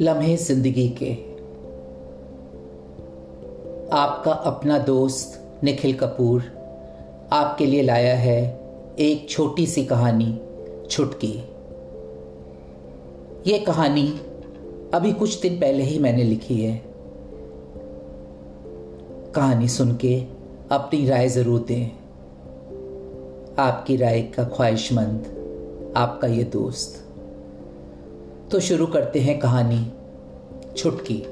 लम्हे ज़िंदगी के। आपका अपना दोस्त निखिल कपूर आपके लिए लाया है एक छोटी सी कहानी, छुटकी। ये कहानी अभी कुछ दिन पहले ही मैंने लिखी है। कहानी सुन के अपनी राय ज़रूर दें। आपकी राय का ख्वाहिशमंद, आपका ये दोस्त। तो शुरू करते हैं कहानी छुटकी।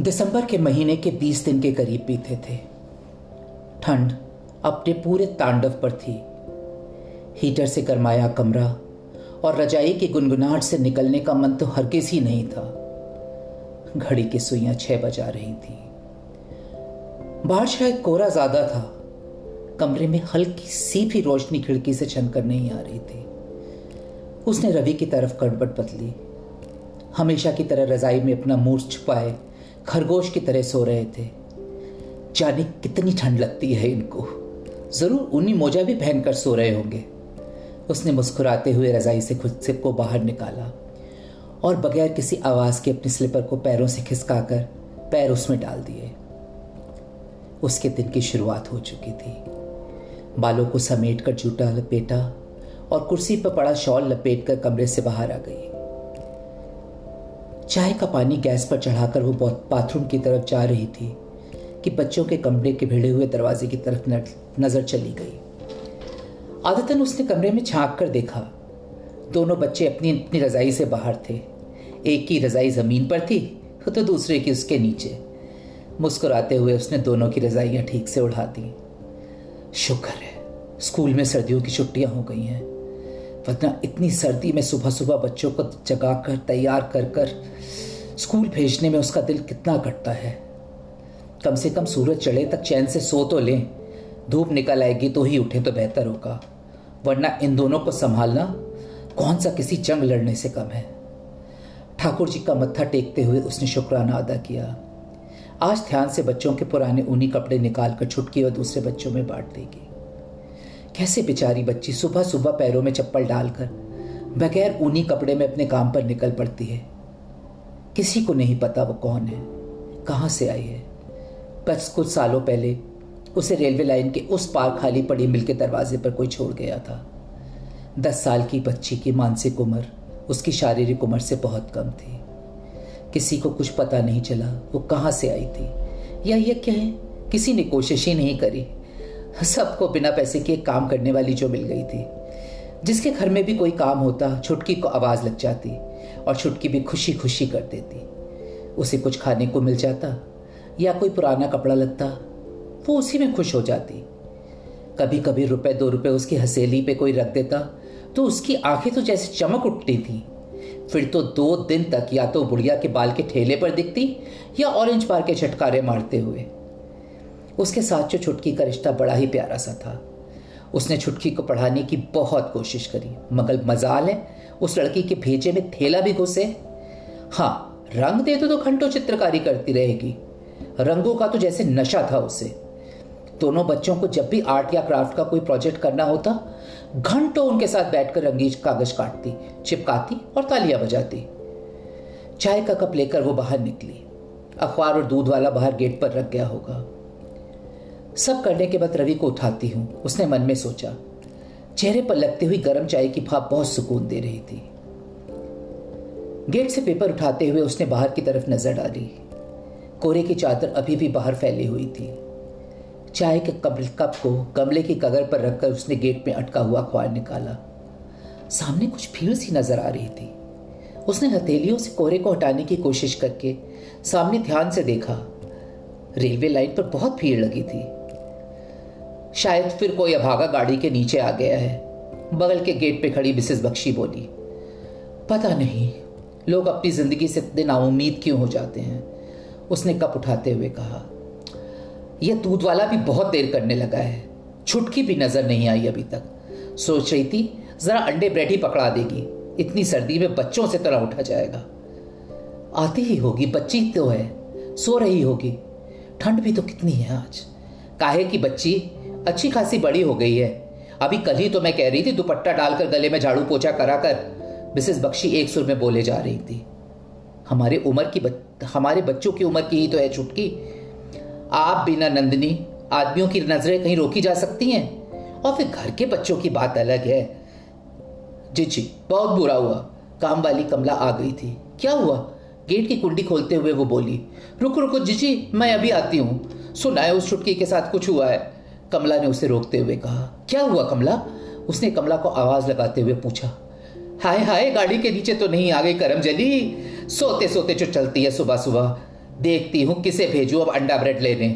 दिसंबर के महीने के बीस दिन के करीब बीते थे। ठंड अपने पूरे तांडव पर थी। हीटर से गरमाया कमरा और रजाई की गुनगुनाहट से निकलने का मन तो हरगिज ही नहीं था। घड़ी की सुइयाँ छह बजा रही थी। बाहर शायद कोहरा ज़्यादा था कमरे में हल्की सी भी रोशनी खिड़की से छनकर नहीं आ रही थी। उसने रवि की तरफ़ कड़बट बदली हमेशा की तरह रजाई में अपना मुँह छुपाए, खरगोश की तरह सो रहे थे। जाने कितनी ठंड लगती है इनको। ज़रूर उन्हीं मोजा भी पहनकर सो रहे होंगे। उसने मुस्कुराते हुए रजाई से खुद से को बाहर निकाला और बगैर किसी आवाज़ के अपने स्लीपर को पैरों से खिसकाकर पैर उसमें डाल दिए। उसके दिन की शुरुआत हो चुकी थी। बालों को समेट कर जूटा लपेटा और कुर्सी पर पड़ा शॉल लपेट कर कमरे से बाहर आ गई। चाय का पानी गैस पर चढ़ाकर वो बाथरूम की तरफ़ जा रही थी कि बच्चों के कमरे के भिड़े हुए दरवाजे की तरफ़ नज़र चली गई। आदतन उसने कमरे में झाँक कर देखा। दोनों बच्चे अपनी अपनी रजाई से बाहर थे। एक की रजाई ज़मीन पर थी तो दूसरे की उसके नीचे। मुस्कुराते हुए उसने दोनों की रजाइयाँ ठीक से उड़ा दी। शुक्र है। स्कूल में सर्दियों की छुट्टियाँ हो गई हैं। वरना इतनी सर्दी में सुबह सुबह बच्चों को जगाकर, तैयार कर कर स्कूल भेजने में उसका दिल कितना कटता है। कम से कम सूरज चढ़े तक चैन से सो तो लें। धूप निकल आएगी तो ही उठे तो बेहतर होगा। वरना इन दोनों को संभालना कौन सा किसी जंग लड़ने से कम है। ठाकुर जी का मत्था टेकते हुए उसने शुक्राना अदा किया। आज ध्यान से बच्चों के पुराने ऊनी कपड़े निकाल कर छुटकी और दूसरे बच्चों में बांट देगी। कैसे बेचारी बच्ची सुबह सुबह पैरों में चप्पल डालकर, बगैर ऊनी कपड़े में अपने काम पर निकल पड़ती है? किसी को नहीं पता वो कौन है, कहाँ से आई है। बस कुछ सालों पहले उसे रेलवे लाइन के उस पार खाली पड़ी मिल के दरवाजे पर कोई छोड़ गया था। दस साल की बच्ची की मानसिक उम्र उसकी शारीरिक उम्र से बहुत कम थी। किसी को कुछ पता नहीं चला, वो कहाँ से आई थी? या ये क्या है? किसी ने कोशिश ही नहीं करी। सबको बिना पैसे के काम करने वाली जो मिल गई थी। जिसके घर में भी कोई काम होता, छुटकी को आवाज़ लग जाती और छुटकी भी खुशी खुशी कर देती। उसे कुछ खाने को मिल जाता या कोई पुराना कपड़ा लगता, वो उसी में खुश हो जाती। कभी कभी रुपए, दो रुपए उसकी हसेली पे कोई रख देता तो उसकी आँखें तो जैसे चमक उठती थी। फिर तो दो दिन तक या तो बुढ़िया के बाल के ठेले पर दिखती या ऑरेंज पार के छटकारे मारते हुए। उसके साथ जो छुटकी का रिश्ता बड़ा ही प्यारा सा था। उसने छुटकी को पढ़ाने की बहुत कोशिश करी मगर मजाल है उस लड़की के भेजे में थैला भी घुसे। हाँ रंग दे तो, तो घंटों चित्रकारी करती रहेगी। रंगों का तो जैसे नशा था उसे। दोनों बच्चों को जब भी आर्ट या क्राफ्ट का कोई प्रोजेक्ट करना होता घंटों उनके साथ बैठकर रंगीज कागज़ काटती, चिपकाती और तालियाँ बजाती। चाय का कप लेकर वो बाहर निकली। अखबार और दूध वाला बाहर गेट पर रख गया होगा। सब करने के बाद रवि को उठाती हूँ। उसने मन में सोचा, चेहरे पर लगती हुई गर्म चाय की भाप बहुत सुकून दे रही थी। गेट से पेपर उठाते हुए उसने बाहर की तरफ़ नज़र डाली। कोरे की चादर अभी भी बाहर फैली हुई थी। चाय के कबल कप को गमले की कगर पर रखकर उसने गेट में अटका हुआ अखबार निकाला। सामने कुछ भीड़ सी नज़र आ रही थी। उसने हथेलियों से कोहरे को हटाने की कोशिश करके सामने ध्यान से देखा। रेलवे लाइन पर बहुत भीड़ लगी थी। शायद फिर कोई अभागा गाड़ी के नीचे आ गया है। बगल के गेट पे खड़ी मिसेस बख्शी बोली, पता नहीं, लोग अपनी ज़िंदगी से इतने नाउमीद क्यों हो जाते हैं? उसने कप उठाते हुए कहा यह दूध वाला भी बहुत देर करने लगा है। छुटकी भी नज़र नहीं आई अभी तक। सोच रही थी जरा अंडे ब्रेड ही पकड़ा देगी। इतनी सर्दी में बच्चों से तरह उठा जाएगा। आती ही होगी बच्ची तो है। सो रही होगी। ठंड भी तो कितनी है आज। काहे की बच्ची अच्छी खासी बड़ी हो गई है। अभी कल ही तो मैं कह रही थी दुपट्टा डालकर गले में झाड़ू पोछा करा कर मिसेस बख्शी एक सुर में बोले जा रही थी हमारे उम्र की बच, हमारे बच्चों की उम्र की ही तो है छुटकी। आप बिना नंदनी आदमियों की नज़रें कहीं रोकी जा सकती हैं? और फिर घर के बच्चों की बात अलग है। जी जी, बहुत बुरा हुआ। काम वाली कमला आ गई थी। क्या हुआ? गेट की कुंडी खोलते हुए वो बोली, रुको रुको जीजी मैं अभी आती हूँ। सुना है उस छुटकी के साथ कुछ हुआ है। कमला ने उसे रोकते हुए कहा, क्या हुआ कमला? उसने कमला को आवाज़ लगाते हुए पूछा, हाय हाय, गाड़ी के नीचे तो नहीं आ गई करम जली सोते सोते जो चलती है सुबह सुबह देखती हूँ किसे भेजू, अब अंडा ब्रेड लेने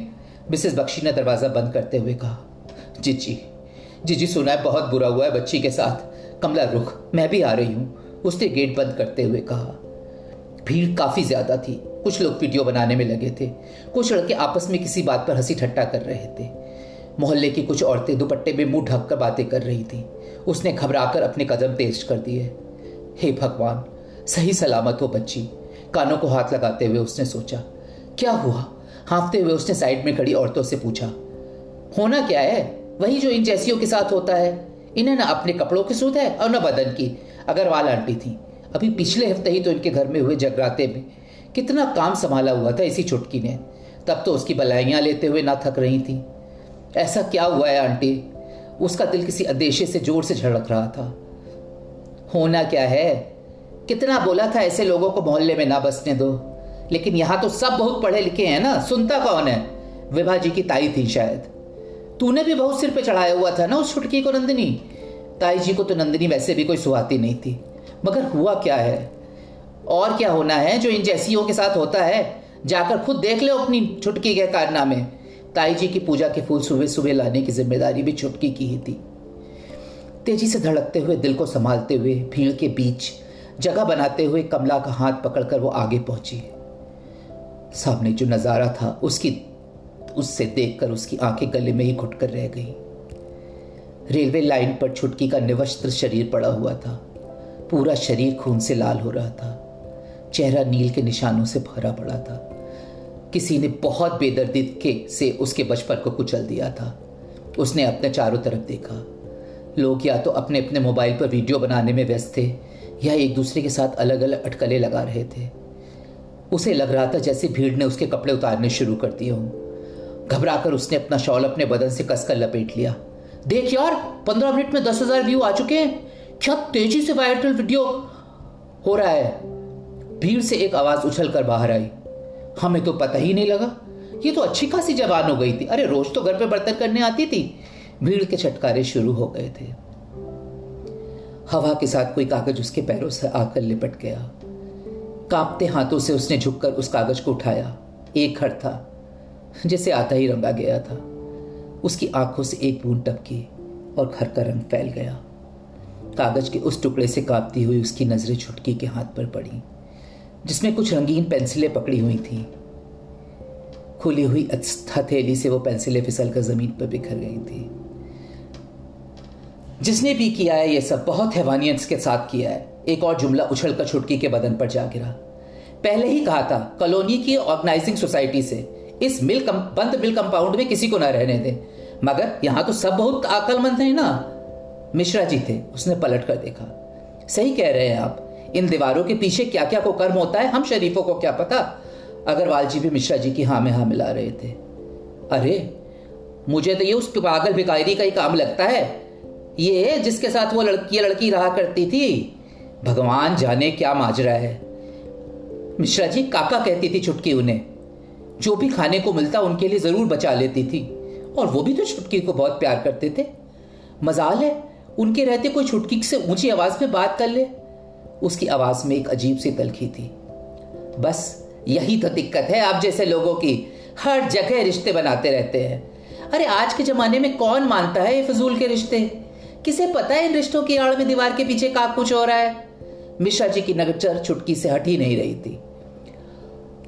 मिसेस बख्शी ने दरवाज़ा बंद करते हुए कहा, जीजी जीजी सुना है बहुत बुरा हुआ है बच्ची के साथ। कमला रुख मैं भी आ रही हूँ। उसने गेट बंद करते हुए कहा। भीड़ काफ़ी ज़्यादा थी। कुछ लोग वीडियो बनाने में लगे थे। कुछ लड़के आपस में किसी बात पर हँसी ठट्टा कर रहे थे। मोहल्ले की कुछ औरतें दुपट्टे में मुँह ढककर बातें कर रही थी। उसने घबराकर अपने कदम तेज कर दिए। हे भगवान, सही सलामत हो बच्ची। कानों को हाथ लगाते हुए उसने सोचा, क्या हुआ? हाँफते हुए उसने साइड में खड़ी औरतों से पूछा, होना क्या है? वही जो इन जैसियों के साथ होता है। इन्हें ना अपने कपड़ों की सूद है और न बदन की। अग्रवाल आंटी थी। अभी पिछले हफ़्ते ही तो इनके घर में हुए जगराते में कितना काम संभाला हुआ था इसी छुटकी ने। तब तो उसकी बलाइयाँ लेते हुए ना थक रही थी। ऐसा क्या हुआ है आंटी? उसका दिल किसी अदेशे से ज़ोर से झड़क रहा था। होना क्या है? कितना बोला था ऐसे लोगों को मोहल्ले में, ना बसने दो। लेकिन यहाँ तो सब बहुत पढ़े लिखे हैं ना, सुनता कौन है? विभा जी की ताई थी शायद। तूने भी बहुत सिर पे चढ़ाया हुआ था ना उस छुटकी को, नंदिनी? ताई जी को तो नंदिनी वैसे भी कोई सुहाती नहीं थी। मगर हुआ क्या है? और क्या होना है जो इन जैसियों के साथ होता है? जाकर खुद देख लो अपनी छुटकी के कारनामे। ताई जी की पूजा के फूल सुबह सुबह लाने की ज़िम्मेदारी भी छुटकी की ही थी। तेज़ी से धड़कते हुए, दिल को संभालते हुए, भीड़ के बीच जगह बनाते हुए कमला का हाथ पकड़कर वो आगे पहुँची। सामने जो नज़ारा था, उसकी, उससे देखकर उसकी आँखें गले में ही घुटकर रह गई। रेलवे लाइन पर छुटकी का निवस्त्र शरीर पड़ा हुआ था। पूरा शरीर खून से लाल हो रहा था। चेहरा नील के निशानों से भरा पड़ा था। किसी ने बहुत बेदर्दी के, से उसके बचपन को कुचल दिया था। उसने अपने चारों तरफ़ देखा। लोग या तो अपने अपने मोबाइल पर वीडियो बनाने में व्यस्त थे या एक दूसरे के साथ अलग अलग अटकलें लगा रहे थे। उसे लग रहा था जैसे भीड़ ने उसके कपड़े उतारने शुरू कर दिए हों। घबराकर उसने अपना शॉल अपने बदन से कसकर लपेट लिया। देख यार, पंद्रह मिनट में दस हज़ार व्यू आ चुके हैं। क्या तेज़ी से वायरल वीडियो हो रहा है? भीड़ से एक आवाज़ उछल कर बाहर आई। हमें तो पता ही नहीं लगा। ये तो अच्छी खासी जवान हो गई थी। अरे रोज तो घर पे बर्तन करने आती थी। भीड़ के छटकारे शुरू हो गए थे। हवा के साथ कोई कागज़ उसके पैरों से आकर लिपट गया। कांपते हाथों से उसने झुककर उस कागज़ को उठाया। एक घर था, जिसे आता ही रंगा गया था। उसकी आँखों से एक बूंद टपकी और घर का रंग फैल गया। कागज़ के उस टुकड़े से कांपती हुई उसकी नज़रें छुटकी के हाथ पर पड़ी, जिसमें कुछ रंगीन पेंसिलें पकड़ी हुई थी। खुली हुई हथेली से वो पेंसिलें फिसल कर ज़मीन पर बिखर गई थी। जिसने भी किया है ये सब बहुत हैवानियत के साथ किया है। एक और जुमला उछल कर छुटकी के बदन पर जा गिरा। पहले ही कहा था कॉलोनी की ऑर्गेनाइजिंग सोसाइटी से इस मिल कम, बंद मिल कंपाउंड में किसी को ना रहने दे। मगर यहाँ तो सब बहुत अकलमंद है ना। मिश्रा जी थे उसने पलट कर देखा। सही कह रहे हैं आप इन दीवारों के पीछे क्या क्या को कर्म होता है हम शरीफों को क्या पता? अग्रवाल जी भी मिश्रा जी की हाँ में हाँ मिला रहे थे। अरे मुझे तो ये उस पागल भिकारी का ही काम लगता है। ये जिसके साथ वो लड़की लड़की रहा करती थी, भगवान जाने क्या माजरा है। मिश्रा जी, काका कहती थी छुटकी उन्हें, जो भी खाने को मिलता उनके लिए ज़रूर बचा लेती थी, और वो भी तो छुटकी को बहुत प्यार करते थे। मजाल है, उनके रहते कोई छुटकी से ऊँची आवाज़ में बात कर ले। उसकी आवाज़ में एक अजीब सी तलखी थी। बस, यही तो दिक्कत है आप जैसे लोगों की, हर जगह रिश्ते बनाते रहते हैं। अरे, आज के जमाने में कौन मानता है ये फजूल के रिश्ते? किसे पता है इन रिश्तों की आड़ में दीवार के पीछे का कुछ हो रहा है? मिश्रा जी की नज़र छुटकी से हट ही नहीं रही थी।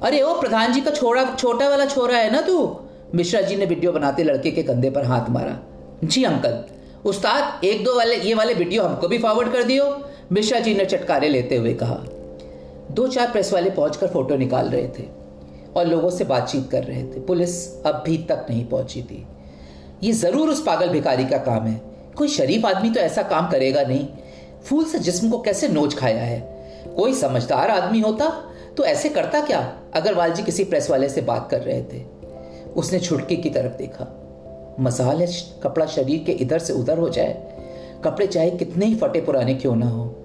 अरे ओ, प्रधान जी का छोड़ा, छोटा वाला छोरा है ना तू? मिश्रा जी ने वीडियो बनाते लड़के के कंधे पर हाथ मारा। जी अंकल, उस्ताद, एक दो वाले, ये वाले वीडियो हमको भी फॉरवर्ड कर दियो, मिश्रा जी ने चटकारे लेते हुए कहा। दो चार प्रेस वाले पहुंचकर फ़ोटो निकाल रहे थे और लोगों से बातचीत कर रहे थे। पुलिस अब भी तक नहीं पहुँची थी। ये ज़रूर उस पागल भिखारी का काम है। कोई शरीफ आदमी तो ऐसा काम करेगा नहीं। फूल से जिस्म को कैसे नोच खाया है? कोई समझदार आदमी होता तो ऐसे करता क्या? अग्रवाल जी किसी प्रेस वाले से बात कर रहे थे। उसने छुटकी की तरफ़ देखा। मसाल कपड़ा शरीर के इधर से उधर हो जाए। कपड़े चाहे कितने ही फटे पुराने क्यों ना हो।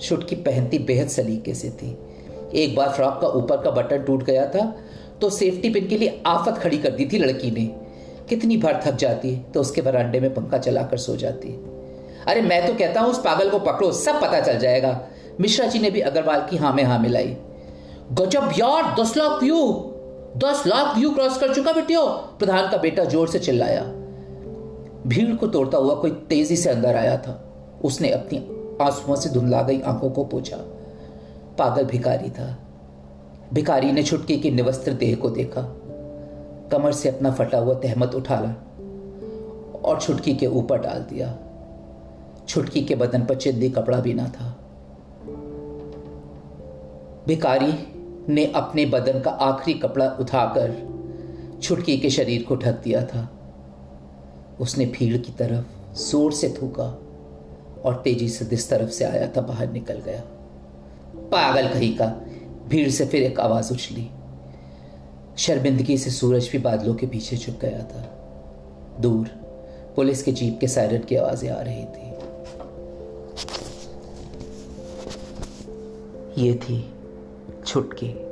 छुटकी पहनती बेहद सलीके से थी। एक बार फ्रॉक का ऊपर का बटन टूट गया था तो सेफ्टी पिन के लिए आफत खड़ी कर दी थी लड़की ने। कितनी बार थक जाती है तो उसके वरांडे में पंखा चलाकर सो जाती है। अरे, मैं तो कहता हूँ, उस पागल को पकड़ो, सब पता चल जाएगा। मिश्रा जी ने भी अग्रवाल की हाँ में हाँ मिलाई। गजब यार, दस लाख व्यू, दस लाख व्यू क्रॉस कर चुका बेटियो, प्रधान का बेटा ज़ोर से चिल्लाया। भीड़ को तोड़ता हुआ कोई तेज़ी से अंदर आया था। उसने अपनी आंसुओं से धुंधला गई आँखों को पूछा। पागल भिकारी था। भिखारी ने छुटकी की निवस्त्र देह को देखा। कमर से अपना फटा हुआ तहमत उठा ला और छुटकी के ऊपर डाल दिया। छुटकी के बदन पर चिंदी कपड़ा भी ना था। भिकारी ने अपने बदन का आखिरी कपड़ा उठाकर छुटकी के शरीर को ढक दिया था। उसने भीड़ की तरफ़ ज़ोर से थूका और तेज़ी से जिस तरफ़ से आया था, बाहर निकल गया। पागल कहीं का भीड़ से फिर एक आवाज़ उछली। शर्मिंदगी से सूरज भी बादलों के पीछे छुप गया था। दूर पुलिस के जीप के सायरन की आवाज़ें आ रही थी। ये थी छुटकी।